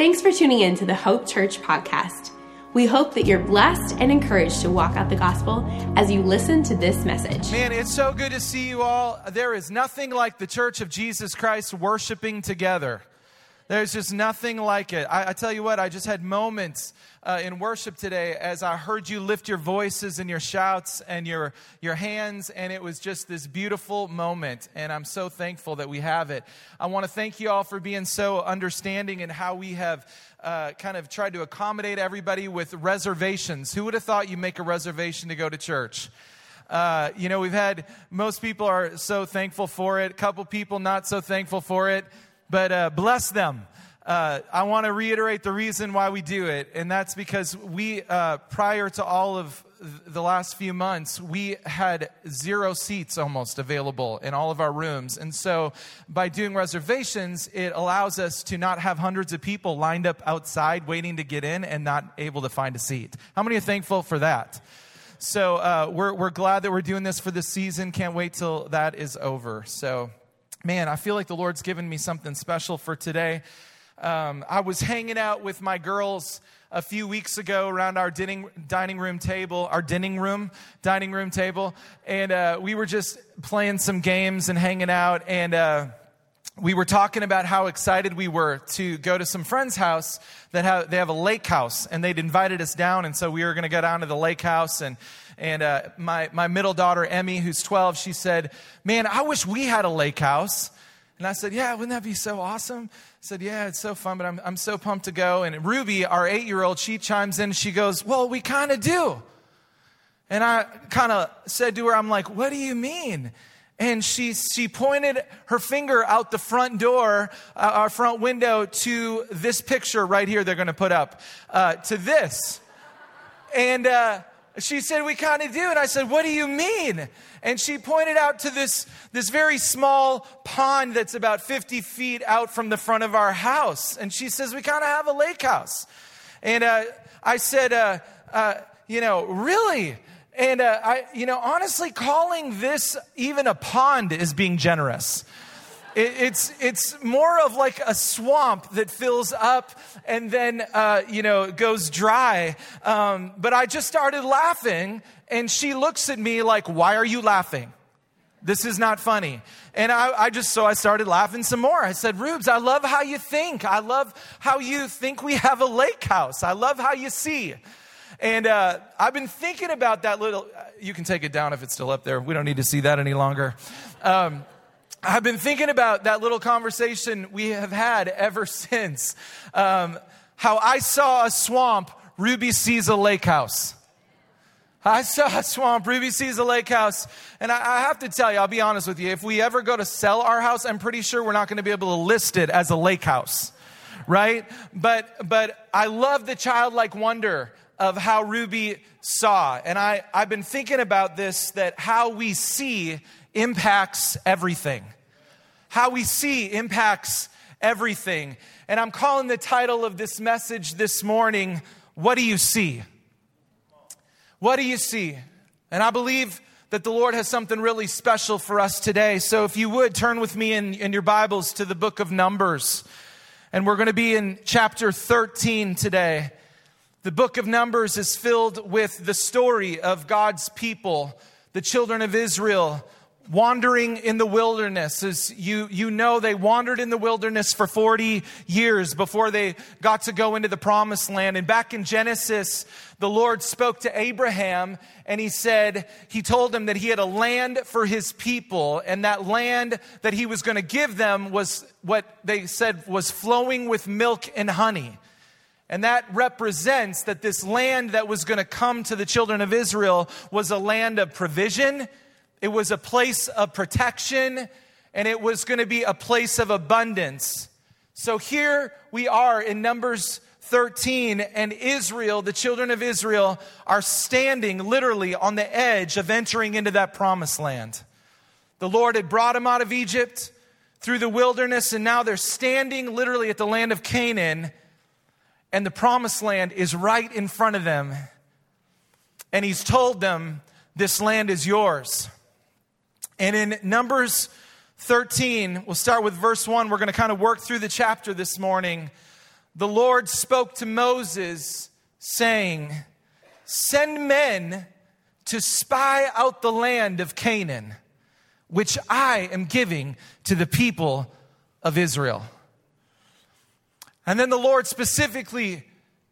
Thanks for tuning in to the Hope Church podcast. We hope that you're blessed and encouraged to walk out the gospel as you listen to this message. Man, it's so good to see you all. There is nothing like the Church of Jesus Christ worshiping together. There's just nothing like it. I, I tell you what, I just had moments uh, in worship today as I heard you lift your voices and your shouts and your, your hands, and it was just this beautiful moment. And I'm so thankful that we have it. I want to thank you all for being so understanding in how we have uh, kind of tried to accommodate everybody with reservations. Who would have thought you make a reservation to go to church? Uh, you know, we've had most people are so thankful for it, a couple people not so thankful for it but uh, bless them. Uh, I want to reiterate the reason why we do it, and that's because we, uh, prior to all of the last few months, we had zero seats almost available in all of our rooms. And so, by doing reservations, it allows us to not have hundreds of people lined up outside waiting to get in and not able to find a seat. How many are thankful for that? So, uh, we're, we're glad that we're doing this for this season. Can't wait till that is over. So, man, I feel like the Lord's given me something special for today. Um, I was hanging out with my girls a few weeks ago around our dining, dining room table, our dining room, dining room table, and uh, we were just playing some games and hanging out. And uh, we were talking about how excited we were to go to some friend's house that have, they have a lake house, and they'd invited us down, and so we were going to go down to the lake house and and uh, my, my middle daughter, Emmy, who's 12, she said, Man, I wish we had a lake house. And I said, Yeah, wouldn't that be so awesome? I said, Yeah, it's so fun, but I'm, I'm so pumped to go. And Ruby, our eight year old, she chimes in. She goes, Well, we kind of do. And I kind of said to her, I'm like, What do you mean? And she, she pointed her finger out the front door, uh, our front window, to this picture right here they're going to put up, uh, to this. And, uh, she said, We kind of do. And I said, What do you mean? And she pointed out to this, this very small pond that's about 50 feet out from the front of our house. And she says, We kind of have a lake house. And uh, I said, uh, uh, You know, really? And uh, I, you know, honestly, calling this even a pond is being generous. It, it's, it's more of like a swamp that fills up and then, uh, you know, goes dry. Um, but I just started laughing, and she looks at me like, Why are you laughing? This is not funny. And I, I, just, so I started laughing some more. I said, Rubes, I love how you think. I love how you think we have a lake house. I love how you see. And uh, I've been thinking about that little, you can take it down if it's still up there. We don't need to see that any longer. Um, I've been thinking about that little conversation we have had ever since. Um, how I saw a swamp, Ruby sees a lake house. I saw a swamp, Ruby sees a lake house. And I, I have to tell you, I'll be honest with you, if we ever go to sell our house, I'm pretty sure we're not going to be able to list it as a lake house. Right? But, but I love the childlike wonder of how Ruby saw. And I, I've been thinking about this that how we see impacts everything. How we see impacts everything. And I'm calling the title of this message this morning, What Do You See? What do you see? And I believe that the Lord has something really special for us today. So if you would turn with me in, in your Bibles to the book of Numbers. And we're going to be in chapter 13 today. The book of Numbers is filled with the story of God's people, the children of Israel, wandering in the wilderness. As you, you know, they wandered in the wilderness for 40 years before they got to go into the promised land. And back in Genesis, the Lord spoke to Abraham and he said, he told him that he had a land for his people and that land that he was going to give them was what they said was flowing with milk and honey. And that represents that this land that was going to come to the children of Israel was a land of provision it was a place of protection and it was going to be a place of abundance. So here we are in Numbers 13, and Israel, the children of Israel, are standing literally on the edge of entering into that promised land. The Lord had brought them out of Egypt through the wilderness, and now they're standing literally at the land of Canaan, and the promised land is right in front of them. And He's told them, This land is yours. And in Numbers 13, we'll start with verse 1. We're going to kind of work through the chapter this morning. the Lord spoke to Moses, saying, Send men to spy out the land of Canaan, which I am giving to the people of Israel. And then the Lord specifically,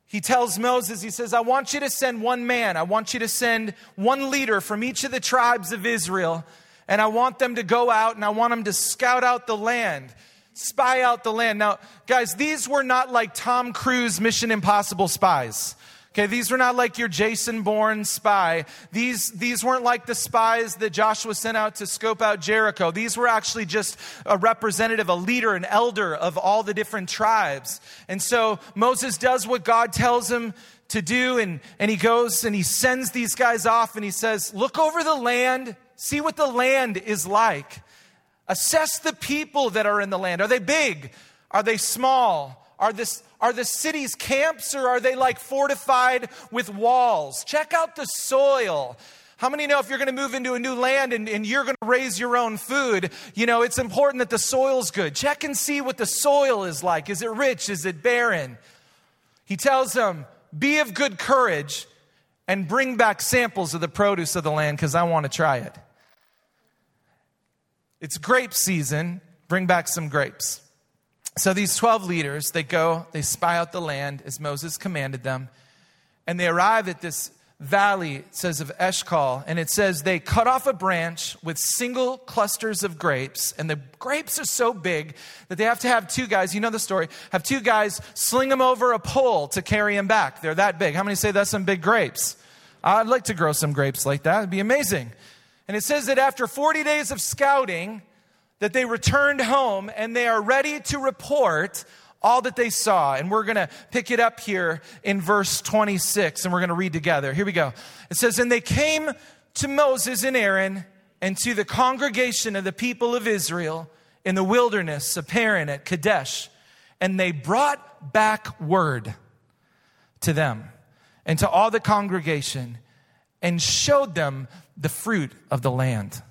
he tells Moses, he says, I want you to send one man, I want you to send one leader from each of the tribes of Israel, and I want them to go out and I want them to scout out the land spy out the land. Now, guys, these were not like Tom Cruise Mission Impossible spies. Okay, these were not like your Jason Bourne spy. These, these weren't like the spies that Joshua sent out to scope out Jericho. These were actually just a representative, a leader, an elder of all the different tribes. And so Moses does what God tells him to do, and, and he goes and he sends these guys off and he says, Look over the land, see what the land is like. Assess the people that are in the land. Are they big? Are they small? Are, this, are the cities camps or are they like fortified with walls? Check out the soil. How many know if you're going to move into a new land and, and you're going to raise your own food, you know, it's important that the soil's good. Check and see what the soil is like. Is it rich? Is it barren? He tells them, be of good courage and bring back samples of the produce of the land because I want to try it. It's grape season. Bring back some grapes. So these 12 leaders, they go, they spy out the land as Moses commanded them, and they arrive at this valley, says of Eshcol, and it says they cut off a branch with single clusters of grapes, and the grapes are so big that they have to have two guys, you know the story, have two guys sling them over a pole to carry them back. They're that big. How many say that's some big grapes? I'd like to grow some grapes like that. It'd be amazing. And it says that after 40 days of scouting, that they returned home and they are ready to report all that they saw. And we're going to pick it up here in verse 26 and we're going to read together. Here we go. It says, And they came to Moses and Aaron and to the congregation of the people of Israel in the wilderness of Paran at Kadesh, and they brought back word to them and to all the congregation and showed them the fruit of the land.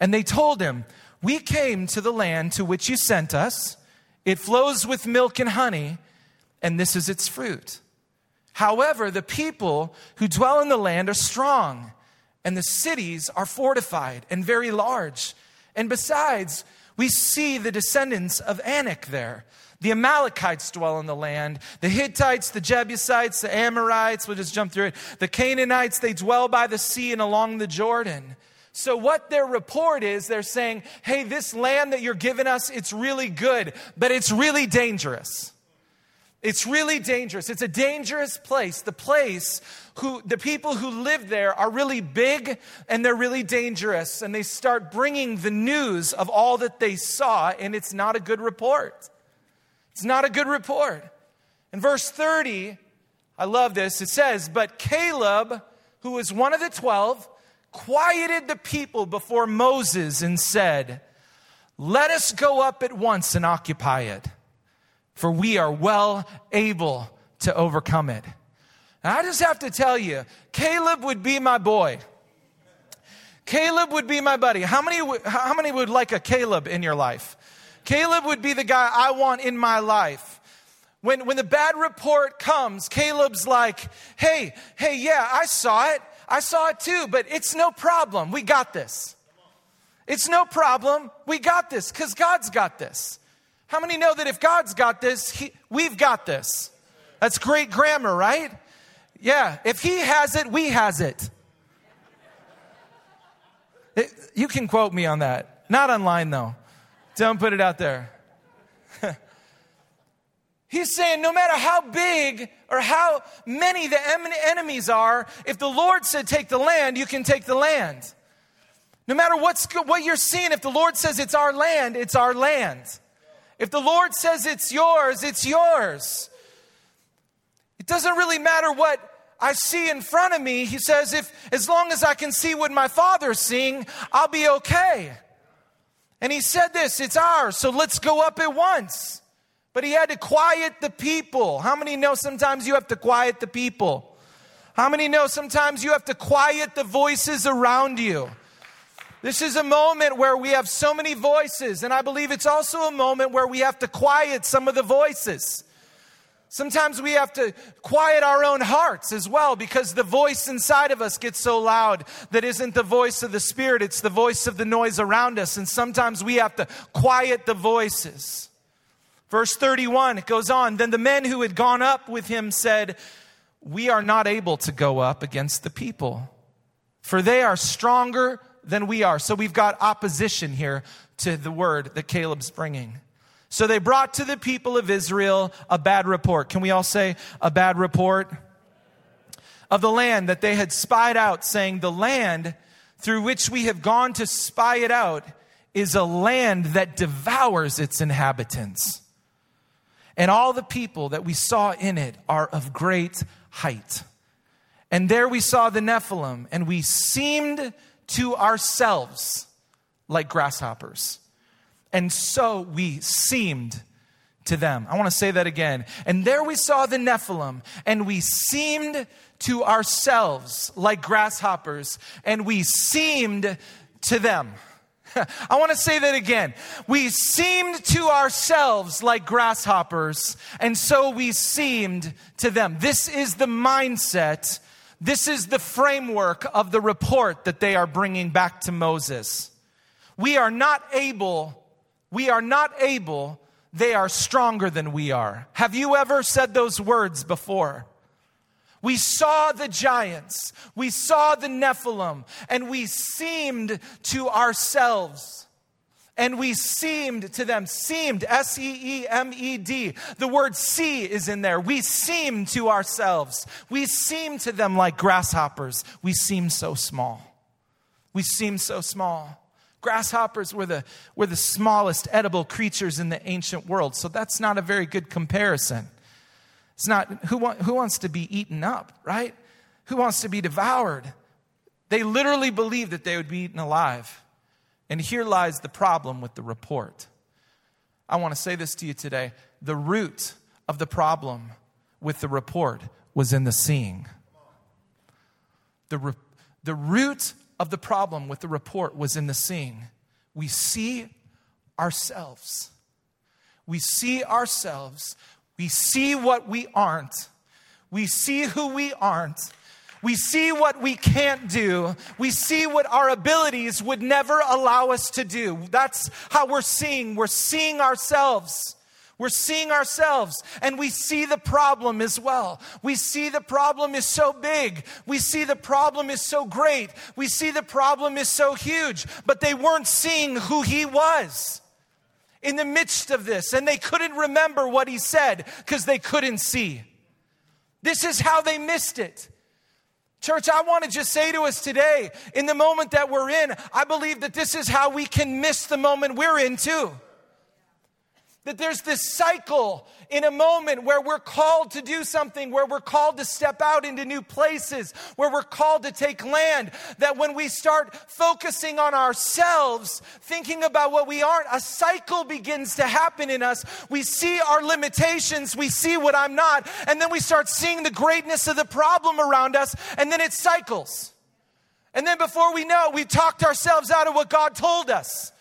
And they told him, We came to the land to which you sent us. It flows with milk and honey, and this is its fruit. However, the people who dwell in the land are strong, and the cities are fortified and very large. And besides, we see the descendants of Anak there. The Amalekites dwell in the land. The Hittites, the Jebusites, the Amorites, we'll just jump through it. The Canaanites, they dwell by the sea and along the Jordan. So, what their report is, they're saying, hey, this land that you're giving us, it's really good, but it's really dangerous. It's really dangerous. It's a dangerous place. The place who, the people who live there are really big and they're really dangerous. And they start bringing the news of all that they saw, and it's not a good report. It's not a good report. In verse 30, I love this. It says, But Caleb, who was one of the twelve, quieted the people before Moses and said, Let us go up at once and occupy it, for we are well able to overcome it. I just have to tell you, Caleb would be my boy. Caleb would be my buddy. How many, how many would like a Caleb in your life? Caleb would be the guy I want in my life. When, when the bad report comes, Caleb's like, hey, hey, yeah, I saw it. I saw it too, but it's no problem. We got this. It's no problem. We got this because God's got this. How many know that if God's got this, he, we've got this? That's great grammar, right? Yeah, if He has it, we has it. it you can quote me on that. Not online, though. Don't put it out there. He's saying no matter how big or how many the enemies are, if the Lord said take the land, you can take the land. No matter what's, what you're seeing, if the Lord says it's our land, it's our land. If the Lord says it's yours, it's yours. It doesn't really matter what I see in front of me. He says, if as long as I can see what my father's seeing, I'll be okay. And he said this, it's ours, so let's go up at once. But he had to quiet the people. How many know sometimes you have to quiet the people? How many know sometimes you have to quiet the voices around you? This is a moment where we have so many voices, and I believe it's also a moment where we have to quiet some of the voices. Sometimes we have to quiet our own hearts as well because the voice inside of us gets so loud that isn't the voice of the Spirit, it's the voice of the noise around us. And sometimes we have to quiet the voices. Verse 31, it goes on Then the men who had gone up with him said, We are not able to go up against the people, for they are stronger than we are. So we've got opposition here to the word that Caleb's bringing. So they brought to the people of Israel a bad report. Can we all say a bad report? Of the land that they had spied out, saying, The land through which we have gone to spy it out is a land that devours its inhabitants. And all the people that we saw in it are of great height. And there we saw the Nephilim, and we seemed to ourselves like grasshoppers and so we seemed to them. I want to say that again. And there we saw the Nephilim, and we seemed to ourselves like grasshoppers, and we seemed to them. I want to say that again. We seemed to ourselves like grasshoppers, and so we seemed to them. This is the mindset, this is the framework of the report that they are bringing back to Moses. We are not able we are not able, they are stronger than we are. Have you ever said those words before? We saw the giants, we saw the Nephilim, and we seemed to ourselves. And we seemed to them, seemed, S E E M E D. The word see is in there. We seem to ourselves. We seem to them like grasshoppers. We seem so small. We seem so small. Grasshoppers were the, were the smallest edible creatures in the ancient world, so that's not a very good comparison. It's not, who, want, who wants to be eaten up, right? Who wants to be devoured? They literally believed that they would be eaten alive. And here lies the problem with the report. I want to say this to you today. The root of the problem with the report was in the seeing. The, re- the root of the problem with the report was in the seeing. We see ourselves. We see ourselves. We see what we aren't. We see who we aren't. We see what we can't do. We see what our abilities would never allow us to do. That's how we're seeing. We're seeing ourselves. We're seeing ourselves and we see the problem as well. We see the problem is so big. We see the problem is so great. We see the problem is so huge, but they weren't seeing who he was in the midst of this and they couldn't remember what he said because they couldn't see. This is how they missed it. Church, I want to just say to us today, in the moment that we're in, I believe that this is how we can miss the moment we're in too. That there's this cycle in a moment where we're called to do something, where we're called to step out into new places, where we're called to take land. That when we start focusing on ourselves, thinking about what we aren't, a cycle begins to happen in us. We see our limitations, we see what I'm not, and then we start seeing the greatness of the problem around us, and then it cycles. And then before we know it, we've talked ourselves out of what God told us.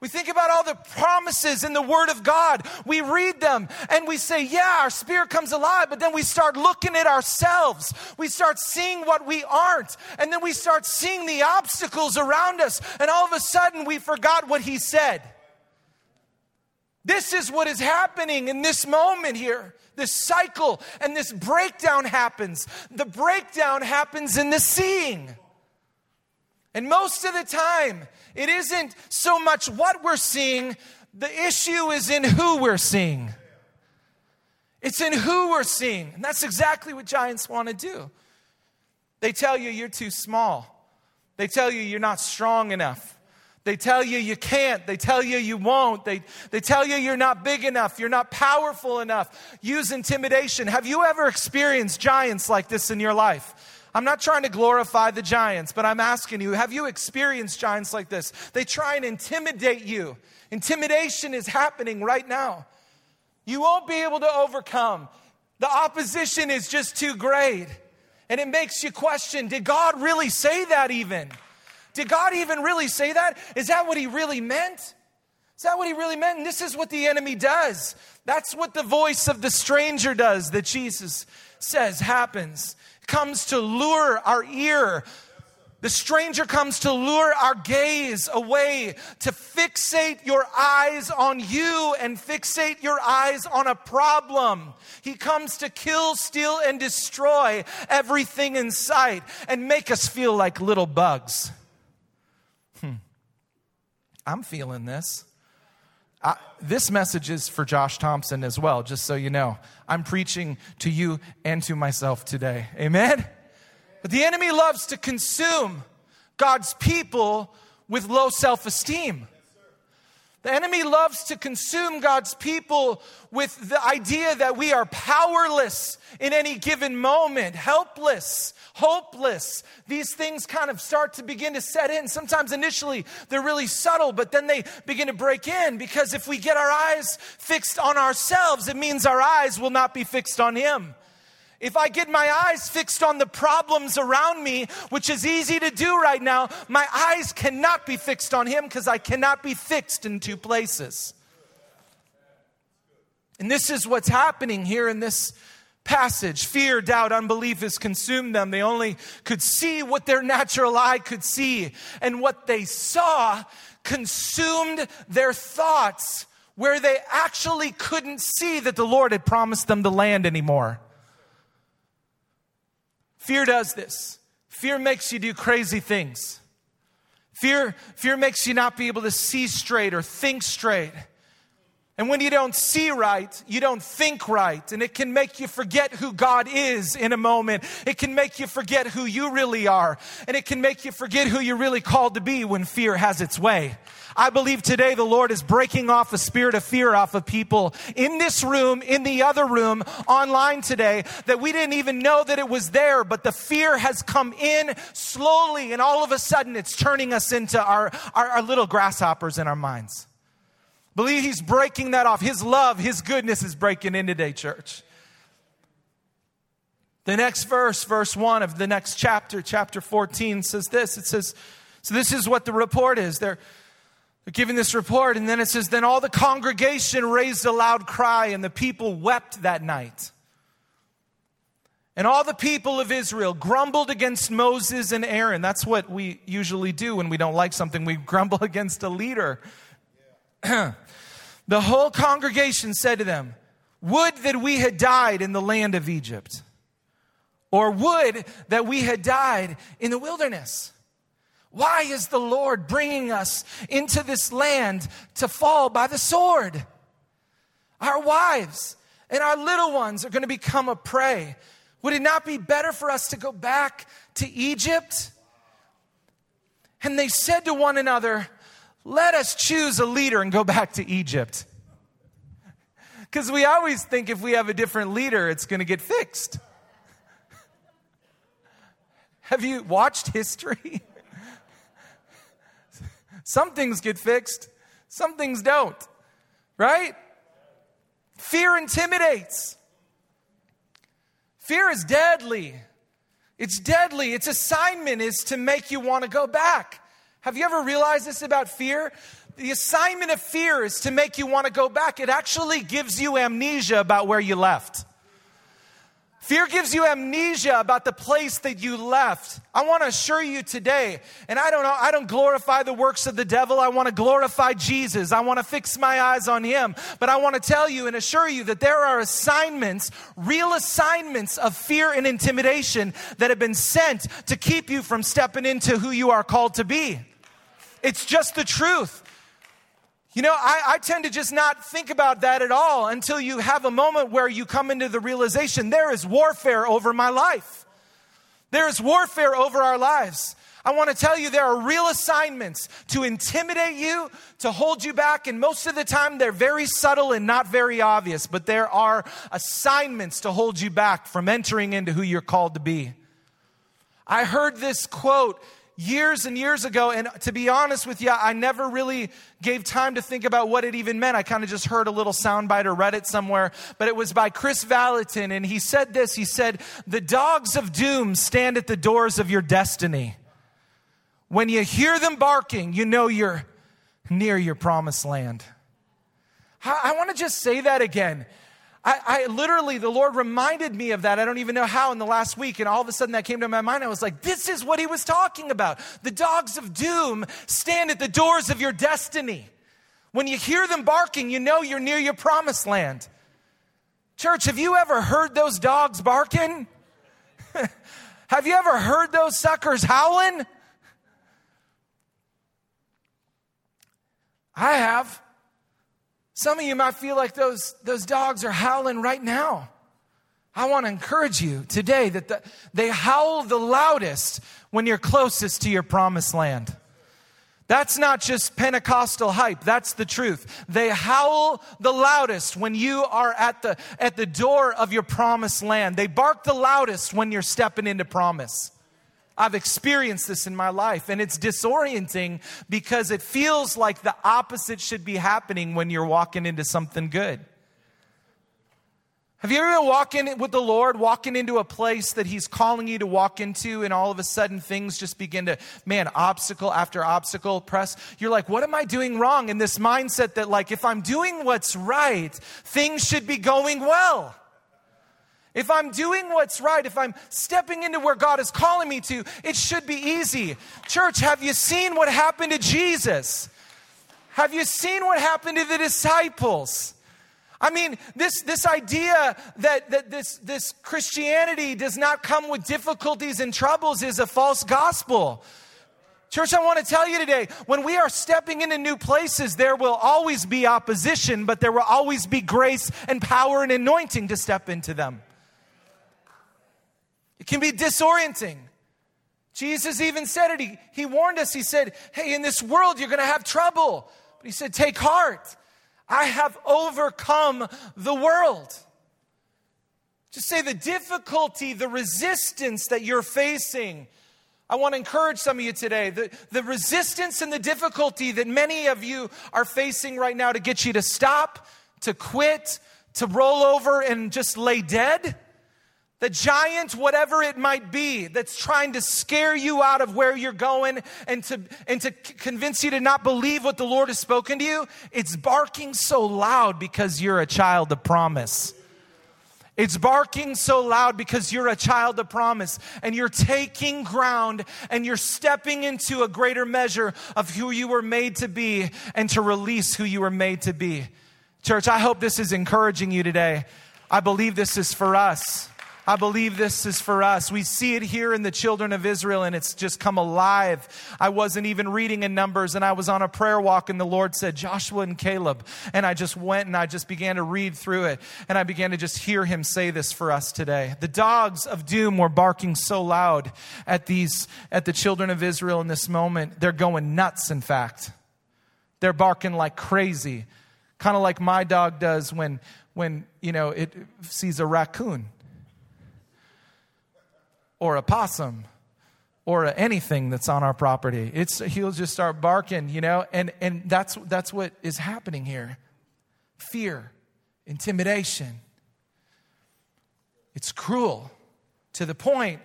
We think about all the promises in the Word of God. We read them and we say, Yeah, our spirit comes alive, but then we start looking at ourselves. We start seeing what we aren't, and then we start seeing the obstacles around us, and all of a sudden we forgot what He said. This is what is happening in this moment here. This cycle and this breakdown happens. The breakdown happens in the seeing. And most of the time, it isn't so much what we're seeing, the issue is in who we're seeing. It's in who we're seeing. And that's exactly what giants want to do. They tell you you're too small, they tell you you're not strong enough. They tell you you can't. They tell you you won't. They, they tell you you're not big enough. You're not powerful enough. Use intimidation. Have you ever experienced giants like this in your life? I'm not trying to glorify the giants, but I'm asking you have you experienced giants like this? They try and intimidate you. Intimidation is happening right now. You won't be able to overcome. The opposition is just too great. And it makes you question did God really say that even? Did God even really say that? Is that what he really meant? Is that what he really meant? And this is what the enemy does. That's what the voice of the stranger does that Jesus says happens. Comes to lure our ear. The stranger comes to lure our gaze away, to fixate your eyes on you and fixate your eyes on a problem. He comes to kill, steal, and destroy everything in sight and make us feel like little bugs. Hmm. I'm feeling this. I, this message is for Josh Thompson as well, just so you know. I'm preaching to you and to myself today. Amen? But the enemy loves to consume God's people with low self esteem. The enemy loves to consume God's people with the idea that we are powerless in any given moment, helpless, hopeless. These things kind of start to begin to set in. Sometimes initially they're really subtle, but then they begin to break in because if we get our eyes fixed on ourselves, it means our eyes will not be fixed on Him. If I get my eyes fixed on the problems around me, which is easy to do right now, my eyes cannot be fixed on Him because I cannot be fixed in two places. And this is what's happening here in this passage. Fear, doubt, unbelief has consumed them. They only could see what their natural eye could see. And what they saw consumed their thoughts, where they actually couldn't see that the Lord had promised them the land anymore. Fear does this. Fear makes you do crazy things. Fear, fear makes you not be able to see straight or think straight. And when you don't see right, you don't think right. And it can make you forget who God is in a moment. It can make you forget who you really are. And it can make you forget who you're really called to be when fear has its way. I believe today the Lord is breaking off a spirit of fear off of people in this room, in the other room, online today, that we didn't even know that it was there, but the fear has come in slowly, and all of a sudden it's turning us into our, our, our little grasshoppers in our minds. Believe he's breaking that off. His love, his goodness is breaking in today, church. The next verse, verse 1 of the next chapter, chapter 14, says this. It says, So this is what the report is. They're, giving this report, and then it says, Then all the congregation raised a loud cry, and the people wept that night. And all the people of Israel grumbled against Moses and Aaron. That's what we usually do when we don't like something. We grumble against a leader. the whole congregation said to them, Would that we had died in the land of Egypt, or would that we had died in the wilderness. Why is the Lord bringing us into this land to fall by the sword? Our wives and our little ones are going to become a prey. Would it not be better for us to go back to Egypt? And they said to one another, let us choose a leader and go back to Egypt. Because we always think if we have a different leader, it's going to get fixed. Have you watched history? Some things get fixed, some things don't, right? Fear intimidates. Fear is deadly. It's deadly. Its assignment is to make you want to go back. Have you ever realized this about fear? The assignment of fear is to make you want to go back. It actually gives you amnesia about where you left. Fear gives you amnesia about the place that you left. I want to assure you today, and I don't know, I don't glorify the works of the devil. I want to glorify Jesus. I want to fix my eyes on him. But I want to tell you and assure you that there are assignments, real assignments of fear and intimidation that have been sent to keep you from stepping into who you are called to be. It's just the truth. You know, I, I, tend to just not think about that at all until you have a moment where you come into the realization there is warfare over my life. There is warfare over our lives. I want to tell you there are real assignments to intimidate you, to hold you back, and most of the time they're very subtle and not very obvious, but there are assignments to hold you back from entering into who you're called to be. I heard this quote years and years ago. And to be honest with you, I never really gave time to think about what it even meant. I kind of just heard a little soundbite or read it somewhere. But it was by Kris Vallotton. And he said this He said, The dogs of doom stand at the doors of your destiny. When you hear them barking, you know you're. near your promised land. I, I want to just say that again. I, I, literally, the Lord reminded me of that. I don't even know how in the last week. And all of a sudden that came to my mind. I was like, this is what he was talking about. The dogs of doom stand at the doors of your destiny. When you hear them barking, you know you're near your promised land. Church, have you ever heard those dogs barking? have you ever heard those suckers howling? I have. Some of you might feel like those, those dogs are howling right now. I want to encourage you today that the, they howl the loudest when you're closest to your promised land. That's not just Pentecostal hype, that's the truth. They howl the loudest when you are at the, at the door of your promised land. They bark the loudest when you're stepping into promise. I've experienced this in my life, and it's disorienting because it feels like the opposite should be happening when you're walking into something good. Have you ever been walking with the Lord, walking into a place that He's calling you to walk into, and all of a sudden things just begin to, man, obstacle after obstacle press? You're like, what am I doing wrong? In this mindset that, like, if I'm doing what's right, things should be going well. If I'm doing what's right, if I'm stepping into where God is calling me to, it should be easy. Church, have you seen what happened to Jesus? Have you seen what happened to the disciples? I mean, this, this idea that, that this, this Christianity does not come with difficulties and troubles is a false gospel. Church, I want to tell you today when we are stepping into new places, there will always be opposition, but there will always be grace and power and anointing to step into them. It can be disorienting. Jesus even said it. He, he warned us. He said, Hey, in this world, you're going to have trouble. But he said, Take heart. I have overcome the world. Just say the difficulty, the resistance that you're facing. I want to encourage some of you today. The, the resistance and the difficulty that many of you are facing right now to get you to stop, to quit, to roll over and just lay dead the giant, whatever it might be, that's trying to scare you out of where you're going and to, and to convince you to not believe what the Lord has spoken to you, it's barking so loud because you're a child of promise. It's barking so loud because you're a child of promise and you're taking ground and you're stepping into a greater measure of who you were made to be and to release who you were made to be. Church, I hope this is encouraging you today. I believe this is for us. I believe this is for us. We see it here in the children of Israel and it's just come alive. I wasn't even reading in Numbers and I was on a prayer walk and the Lord said, Joshua and Caleb. And I just went and I just began to read through it and I began to just hear him say this for us today. The dogs of doom were barking so loud at these, at the children of Israel in this moment. They're going nuts, in fact. They're barking like crazy, kind of like my dog does when, when, you know, it sees a raccoon or a possum or anything that's on our property. It's, he'll just start barking, you know, and, and that's, that's what is happening here fear, intimidation. It's cruel to the point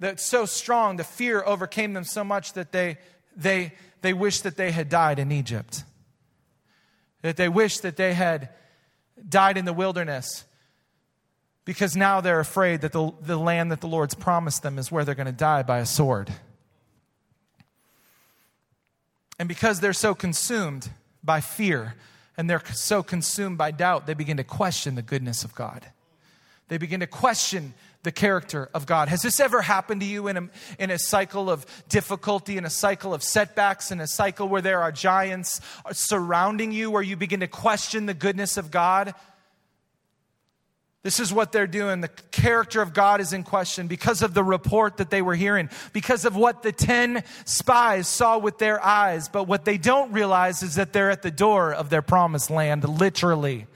that so strong, the fear overcame them so much that they, they, they wish that they had died in Egypt, that they wish that they had died in the wilderness because now they're afraid that the, the land that the Lord's promised them is where they're going to die by a sword. And because they're so consumed by fear and they're so consumed by doubt, they begin to question the goodness of God. They begin to question the character of God. Has this ever happened to you in a, in a cycle of difficulty, in a cycle of setbacks, in a cycle where there are giants surrounding you, where you begin to question the goodness of God? This is what they're doing. The character of God is in question because of the report that they were hearing, because of what the 10 spies saw with their eyes. But what they don't realize is that they're at the door of their promised land, literally.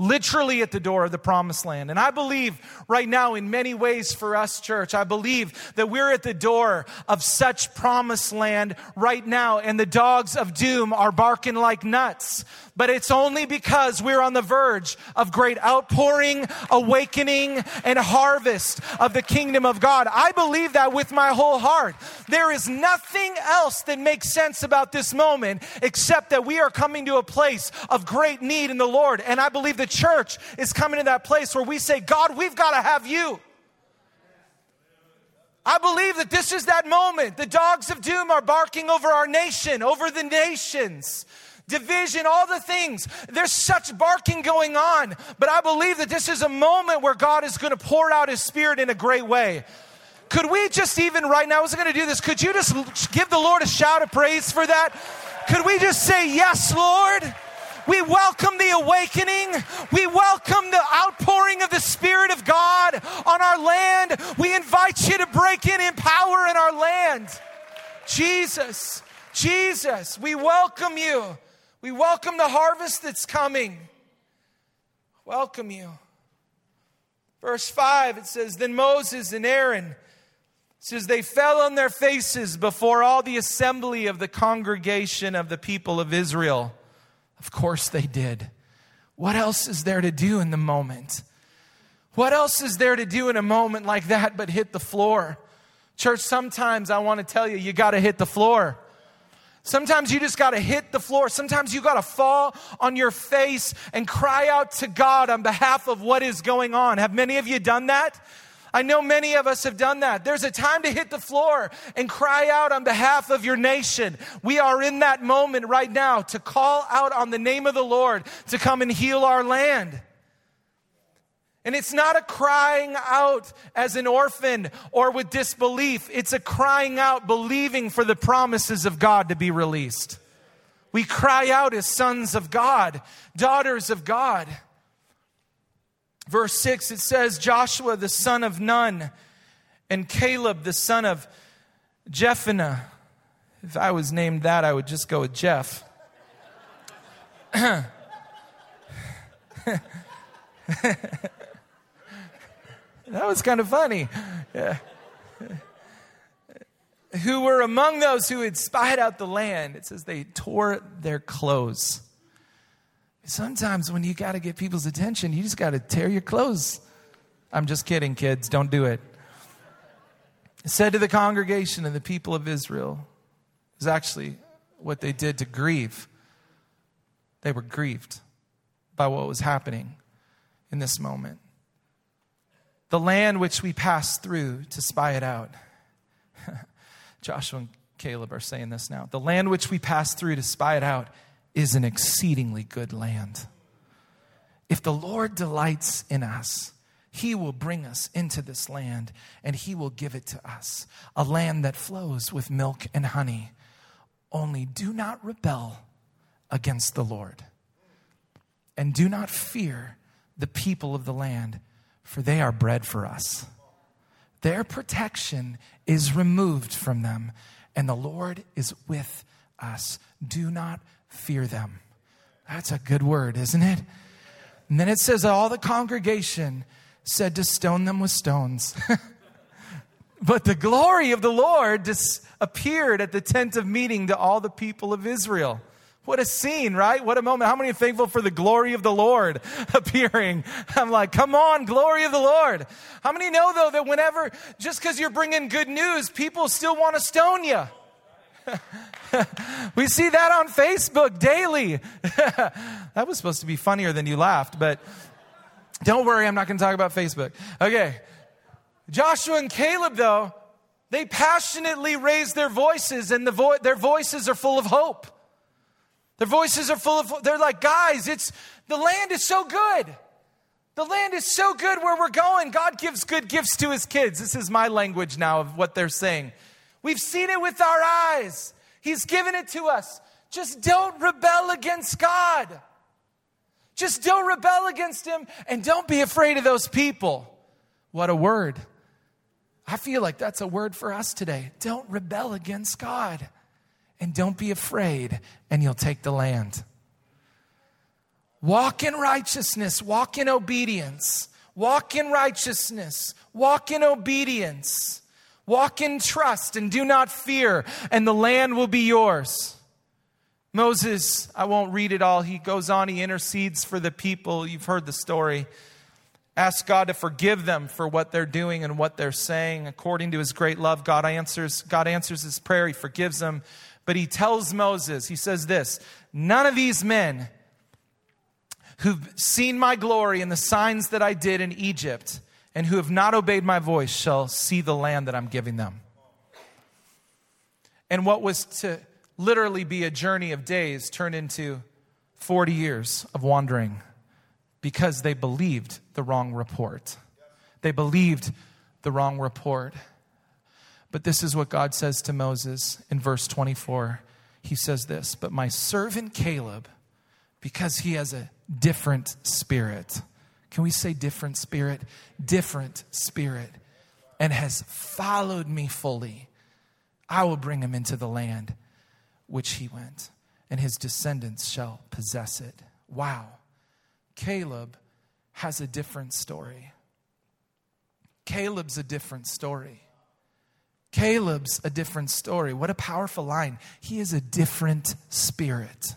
Literally at the door of the promised land. And I believe right now, in many ways for us, church, I believe that we're at the door of such promised land right now, and the dogs of doom are barking like nuts. But it's only because we're on the verge of great outpouring, awakening, and harvest of the kingdom of God. I believe that with my whole heart. There is nothing else that makes sense about this moment except that we are coming to a place of great need in the Lord. And I believe the church is coming to that place where we say, God, we've got to have you. I believe that this is that moment. The dogs of doom are barking over our nation, over the nations division, all the things. There's such barking going on. But I believe that this is a moment where God is going to pour out His Spirit in a great way. Could we just even right now, I was going to do this. Could you just give the Lord a shout of praise for that? Could we just say, Yes, Lord? We welcome the awakening. We welcome the outpouring of the Spirit of God on our land. We invite you to break in in power in our land. Jesus, Jesus, we welcome you. We welcome the harvest that's coming. Welcome you. Verse 5, it says, Then Moses and Aaron says they fell on their faces before all the assembly of the congregation of the people of Israel. Of course they did. What else is there to do in the moment? What else is there to do in a moment like that but hit the floor? Church, sometimes I want to tell you, you got to hit the floor. Sometimes you just got to hit the floor. Sometimes you got to fall on your face and cry out to God on behalf of what is going on. Have many of you done that? I know many of us have done that. There's a time to hit the floor and cry out on behalf of your nation. We are in that moment right now to call out on the name of the Lord to come and heal our land. And it's not a crying out as an orphan or with disbelief. It's a crying out believing for the promises of God to be released. We cry out as sons of God, daughters of God. Verse 6, it says, Joshua the son of Nun and Caleb the son of Jephunneh. If I was named that, I would just go with Jeff. That was kind of funny. Yeah. who were among those who had spied out the land. It says they tore their clothes. Sometimes when you got to get people's attention, you just got to tear your clothes. I'm just kidding, kids. Don't do it. Said to the congregation and the people of Israel, is actually what they did to grieve. They were grieved by what was happening in this moment the land which we passed through to spy it out. Joshua and Caleb are saying this now. The land which we passed through to spy it out is an exceedingly good land. If the Lord delights in us, he will bring us into this land and he will give it to us, a land that flows with milk and honey. Only do not rebel against the Lord, and do not fear the people of the land for they are bread for us. Their protection is removed from them, and the Lord is with us. Do not fear them. That's a good word, isn't it? And then it says, All the congregation said to stone them with stones. but the glory of the Lord appeared at the tent of meeting to all the people of Israel. What a scene, right? What a moment. How many are thankful for the glory of the Lord appearing? I'm like, come on, glory of the Lord. How many know, though, that whenever, just because you're bringing good news, people still want to stone you? we see that on Facebook daily. that was supposed to be funnier than you laughed, but don't worry, I'm not going to talk about Facebook. Okay. Joshua and Caleb, though, they passionately raise their voices, and the vo- their voices are full of hope. Their voices are full of, they're like, guys, it's, the land is so good. The land is so good where we're going. God gives good gifts to his kids. This is my language now of what they're saying. We've seen it with our eyes. He's given it to us. Just don't rebel against God. Just don't rebel against him and don't be afraid of those people. What a word. I feel like that's a word for us today. Don't rebel against God and don't be afraid, and you'll take the land. Walk in righteousness, walk in obedience, walk in righteousness, walk in obedience, walk in trust, and do not fear, and the land will be yours. Moses, I won't read it all. He goes on, he intercedes for the people. You've heard the story. Ask God to forgive them for what they're doing and what they're saying. According to his great love, God answers, God answers his prayer. He forgives them. But he tells Moses, he says this None of these men who've seen my glory and the signs that I did in Egypt and who have not obeyed my voice shall see the land that I'm giving them. And what was to literally be a journey of days turned into 40 years of wandering because they believed the wrong report. They believed the wrong report. But this is what God says to Moses in verse 24. He says this, but my servant Caleb, because he has a different spirit. Can we say different spirit? Different spirit. And has followed me fully. I will bring him into the land which he went, and his descendants shall possess it. Wow. Caleb has a different story. Caleb's a different story. Caleb's a different story. What a powerful line. He is a different spirit.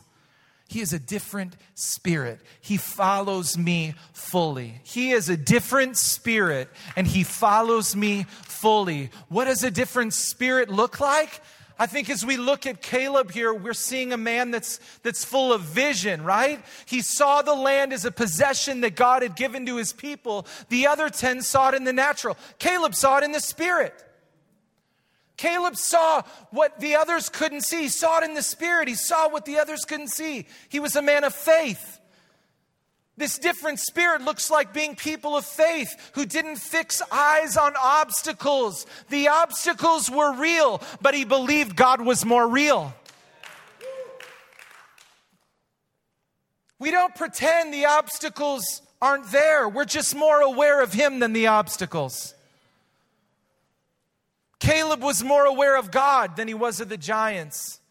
He is a different spirit. He follows me fully. He is a different spirit and he follows me fully. What does a different spirit look like? I think as we look at Caleb here, we're seeing a man that's, that's full of vision, right? He saw the land as a possession that God had given to his people. The other 10 saw it in the natural. Caleb saw it in the spirit. Caleb saw what the others couldn't see. He saw it in the spirit. He saw what the others couldn't see. He was a man of faith. This different spirit looks like being people of faith who didn't fix eyes on obstacles. The obstacles were real, but he believed God was more real. We don't pretend the obstacles aren't there. We're just more aware of him than the obstacles. Caleb was more aware of God than he was of the giants.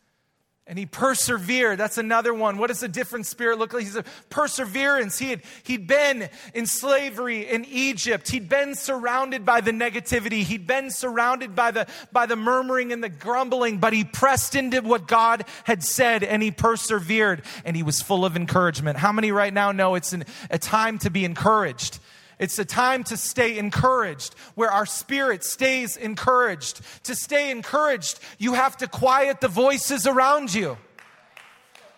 And he persevered. That's another one. What does a different spirit look like? He's a perseverance. He had, he'd been in slavery in Egypt. He'd been surrounded by the negativity. He'd been surrounded by the, by the murmuring and the grumbling, but he pressed into what God had said and he persevered and he was full of encouragement. How many right now know it's an, a time to be encouraged? It's a time to stay encouraged, where our spirit stays encouraged. To stay encouraged, you have to quiet the voices around you.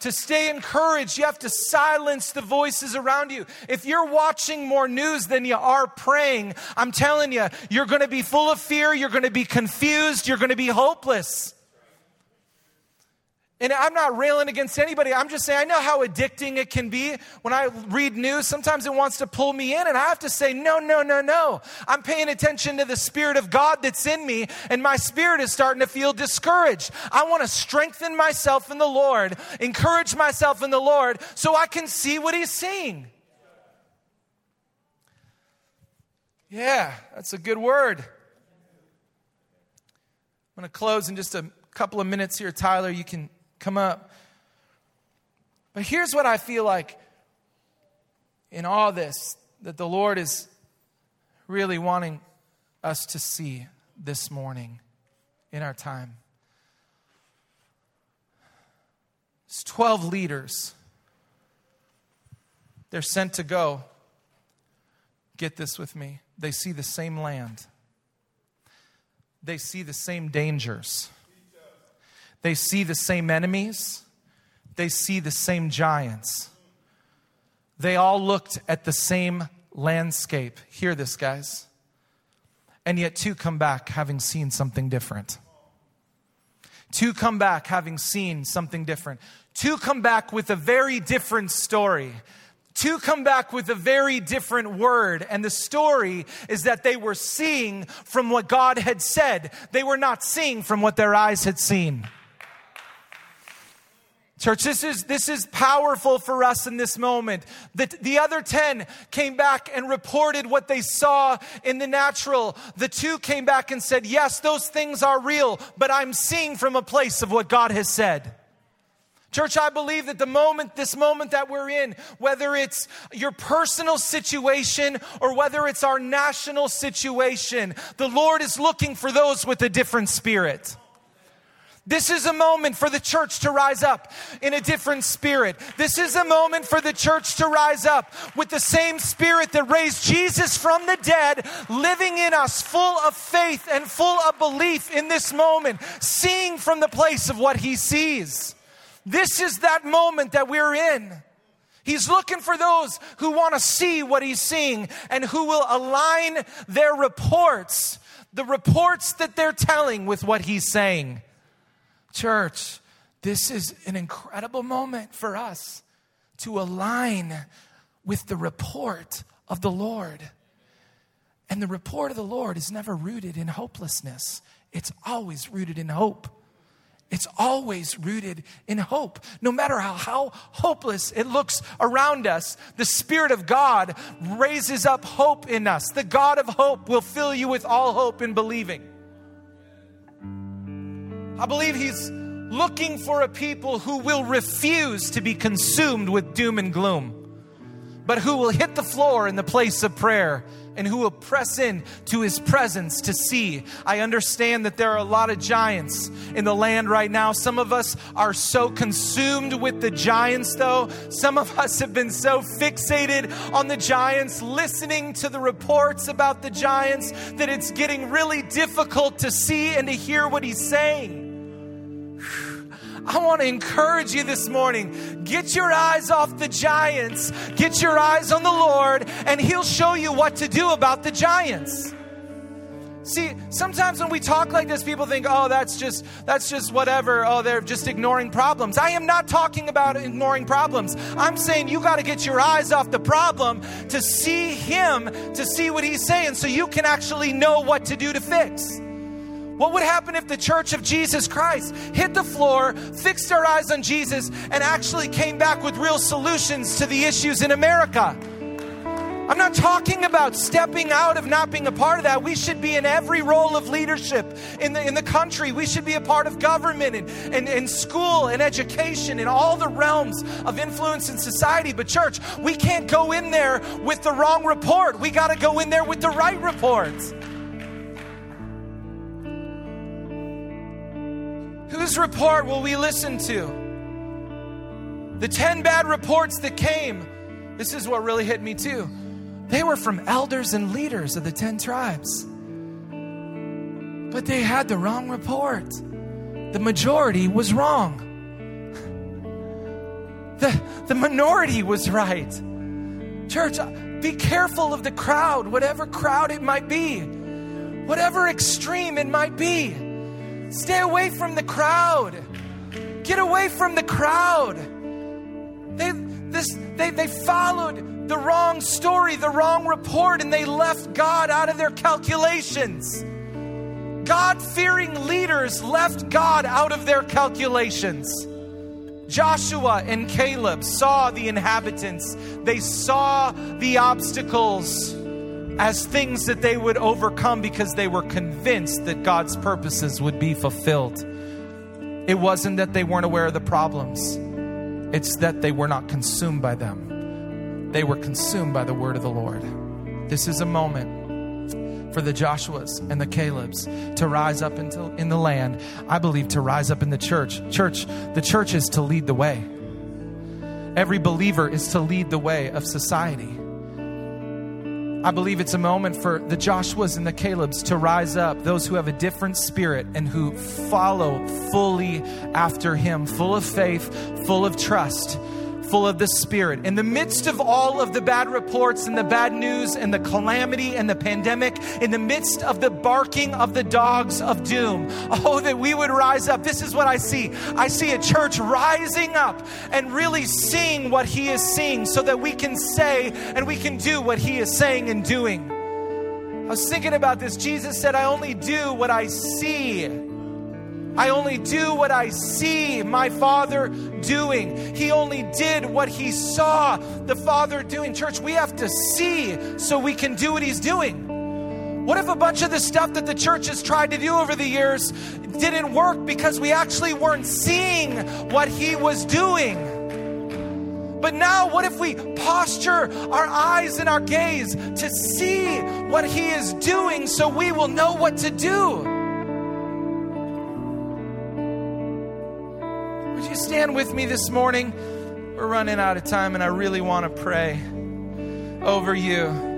To stay encouraged, you have to silence the voices around you. If you're watching more news than you are praying, I'm telling you, you're going to be full of fear, you're going to be confused, you're going to be hopeless. And I'm not railing against anybody. I'm just saying, I know how addicting it can be. When I read news, sometimes it wants to pull me in, and I have to say, no, no, no, no. I'm paying attention to the Spirit of God that's in me, and my spirit is starting to feel discouraged. I want to strengthen myself in the Lord, encourage myself in the Lord, so I can see what He's seeing. Yeah, that's a good word. I'm going to close in just a couple of minutes here. Tyler, you can come up. But here's what I feel like in all this that the Lord is really wanting us to see this morning in our time. It's 12 leaders. They're sent to go. Get this with me. They see the same land, they see the same dangers. They see the same enemies, they see the same giants. They all looked at the same landscape. Hear this, guys. And yet, two come back having seen something different. Two come back having seen something different. Two come back with a very different story. Two come back with a very different word. And the story is that they were seeing from what God had said, they were not seeing from what their eyes had seen. Church, this is, this is powerful for us in this moment. The, the other 10 came back and reported what they saw in the natural. The two came back and said, Yes, those things are real, but I'm seeing from a place of what God has said. Church, I believe that the moment, this moment that we're in, whether it's your personal situation or whether it's our national situation, the Lord is looking for those with a different spirit. This is a moment for the church to rise up in a different spirit. This is a moment for the church to rise up with the same spirit that raised Jesus from the dead, living in us, full of faith and full of belief in this moment, seeing from the place of what he sees. This is that moment that we're in. He's looking for those who want to see what he's seeing and who will align their reports, the reports that they're telling, with what he's saying. Church, this is an incredible moment for us to align with the report of the Lord. And the report of the Lord is never rooted in hopelessness, it's always rooted in hope. It's always rooted in hope. No matter how, how, hopeless it looks around us, the Spirit of God raises up hope in us. The God of hope will fill you with all hope in believing. I believe he's looking for a people who will refuse to be consumed with doom and gloom, but who will hit the floor in the place of prayer and who will press in to his presence to see. I understand that there are a lot of giants in the land right now. Some of us are so consumed with the giants, though. Some of us have been so fixated on the giants, listening to the reports about the giants, that it's getting really difficult to see and to hear what he's saying. I want to encourage you this morning. Get your eyes off the giants, get your eyes on the Lord, and He'll show you what to do about the giants. See, sometimes when we talk like this, people think, "Oh, that's just that's just whatever. Oh, they're just ignoring problems." I am not talking about ignoring problems. I'm saying you got to get your eyes off the problem to see him, to see what he's saying so you can actually know what to do to fix. What would happen if the church of Jesus Christ hit the floor, fixed our eyes on Jesus, and actually came back with real solutions to the issues in America? I'm not talking about stepping out of not being a part of that. We should be in every role of leadership in the, in the country. We should be a part of government and, and, and school and education and all the realms of influence in society. But, church, we can't go in there with the wrong report. We got to go in there with the right reports. Whose report will we listen to? The 10 bad reports that came, this is what really hit me too. They were from elders and leaders of the 10 tribes. But they had the wrong report. The majority was wrong. The, the minority was right. Church, uh, be careful of the crowd, whatever crowd it might be, whatever extreme it might be. Stay away from the crowd. Get away from the crowd. They, this, they, they followed the wrong story, the wrong report, and they left God out of their calculations. God fearing leaders left God out of their calculations. Joshua and Caleb saw the inhabitants, they saw the obstacles as things that they would overcome because they were convinced that God's purposes would be fulfilled. It wasn't that they weren't aware of the problems, it's that they were not consumed by them. They were consumed by the word of the Lord. This is a moment for the Joshuas and the Calebs to rise up in the land. I believe to rise up in the church. Church, the church is to lead the way. Every believer is to lead the way of society. I believe it's a moment for the Joshuas and the Calebs to rise up, those who have a different spirit and who follow fully after Him, full of faith, full of trust full of the Spirit. In the midst of all of the bad reports and the bad news and the calamity and the pandemic, in the midst of the barking of the dogs of doom, oh, that we would rise up. This is what I see. I see a church rising up and really seeing what He is seeing so that we can say and we can do what He is saying and doing. I was thinking about this. Jesus said, I only do what I see. I only do what I see my Father doing. He only did what he saw the Father doing. Church, we have to see so we can do what he's doing. What if a bunch of the stuff that the church has tried to do over the years didn't work because we actually weren't seeing what He was doing? But now, what if we posture our eyes and our gaze to see what He is doing so we will know what to do? You stand with me this morning? We're running out of time, and I really want to pray over you.